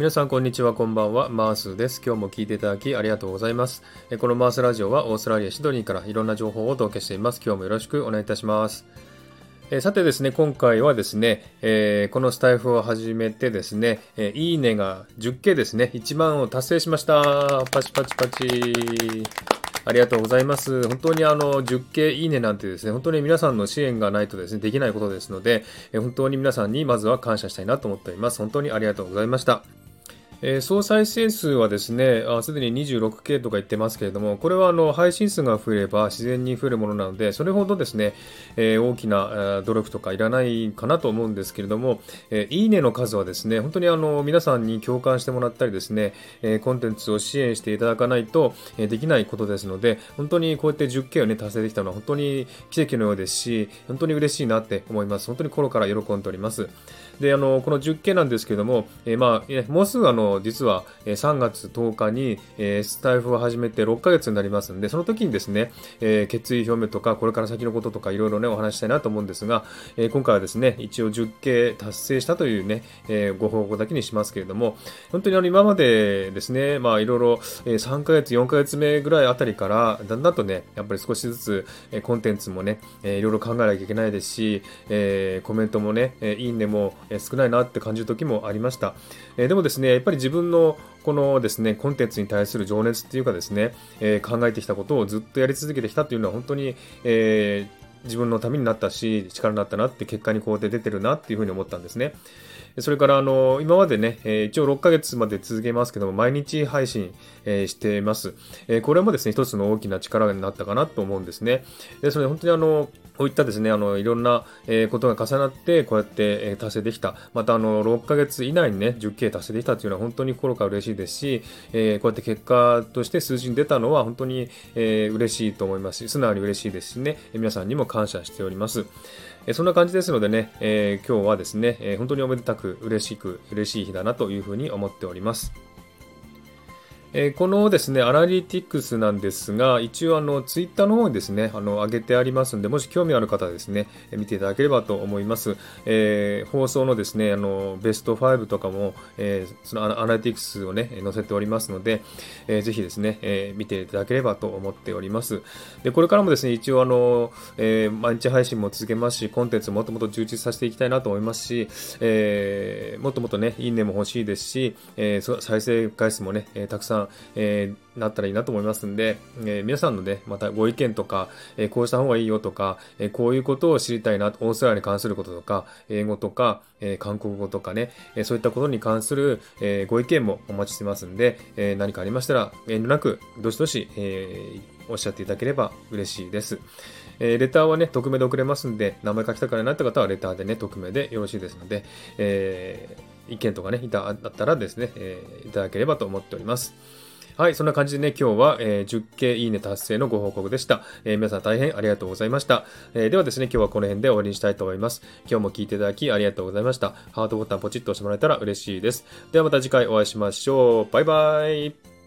皆さんこんにちはこんばんはマースです今日も聞いていただきありがとうございますこのマースラジオはオーストラリアシドニーからいろんな情報をお届けしています今日もよろしくお願いいたしますえさてですね、今回はですね、えー、このスタイフを始めてですね、え、いいねが 10K ですね、1万を達成しました。パチパチパチ。ありがとうございます。本当にあの、10K いいねなんてですね、本当に皆さんの支援がないとですね、できないことですので、え本当に皆さんにまずは感謝したいなと思っております。本当にありがとうございました。えー、総再生数はですね、すでに 26K とか言ってますけれども、これはあの配信数が増えれば自然に増えるものなので、それほどですね、えー、大きな努力とかいらないかなと思うんですけれども、えー、いいねの数はですね、本当にあの皆さんに共感してもらったりですね、えコンテンツを支援していただかないと、できないことですので、本当にこうやって 10K をね、達成できたのは本当に奇跡のようですし、本当に嬉しいなって思います。本当に心から喜んでおります。で、あの、この10件なんですけれども、えー、まあ、もうすぐあの、実は3月10日に、スタイフを始めて6ヶ月になりますんで、その時にですね、え、決意表明とか、これから先のこととかいろいろね、お話したいなと思うんですが、今回はですね、一応10件達成したというね、ご報告だけにしますけれども、本当にあの、今までですね、まあ、いろいろ、3ヶ月、4ヶ月目ぐらいあたりから、だんだんとね、やっぱり少しずつ、コンテンツもね、いろいろ考えなきゃいけないですし、コメントもね、いいねも、少ないなって感じる時もありました。でもですね、やっぱり自分のこのですね、コンテンツに対する情熱っていうかですね、えー、考えてきたことをずっとやり続けてきたっていうのは本当に、えー、自分のためになったし、力になったなって結果にこうやって出てるなっていうふうに思ったんですね。それから、あの、今までね、え一応6ヶ月まで続けますけども、毎日配信、えしています。えこれもですね、一つの大きな力になったかなと思うんですね。ですので、本当にあの、こういったですね、あの、いろんな、えことが重なって、こうやって、え達成できた。また、あの、6ヶ月以内にね、10K 達成できたというのは本当に心から嬉しいですし、えこうやって結果として数字に出たのは本当に、え嬉しいと思いますし、素直に嬉しいですしね、皆さんにも感謝しております。えそんな感じですのでね、え今日はですね、え本当におめでたく嬉しく、嬉しい日だなというふうに思っております。えー、このですね、アナリティクスなんですが、一応あの、ツイッターの方にですね、あの、上げてありますんで、もし興味ある方はですね、見ていただければと思います。えー、放送のですね、あの、ベスト5とかも、えー、そのアナリティクスをね、載せておりますので、えー、ぜひですね、えー、見ていただければと思っております。で、これからもですね、一応あの、えー、毎日配信も続けますし、コンテンツもっともっと充実させていきたいなと思いますし、えー、もっともっとね、いいねも欲しいですし、えー、再生回数もね、え、たくさん、えー、なったらいいなと思いますんで、えー、皆さんのね、またご意見とか、えー、こうした方がいいよとか、えー、こういうことを知りたいな、オーストラリアに関することとか、英語とか、え韓国語とかね、えそういったことに関する、えご意見もお待ちしてますんで、え何かありましたら、遠慮なく、どしどし、えおっしゃっていただければ嬉しいです。えレターはね、匿名で送れますんで、名前書きたくないなって方はレターでね、匿名でよろしいですので、え意見とかね、いただったらですね、えいただければと思っております。はい、そんな感じでね、今日は、えー、10K いいね達成のご報告でした。えー、皆さん大変ありがとうございました。えー、ではですね、今日はこの辺で終わりにしたいと思います。今日も聞いていただきありがとうございました。ハートボタンポチッと押してもらえたら嬉しいです。ではまた次回お会いしましょう。バイバイ。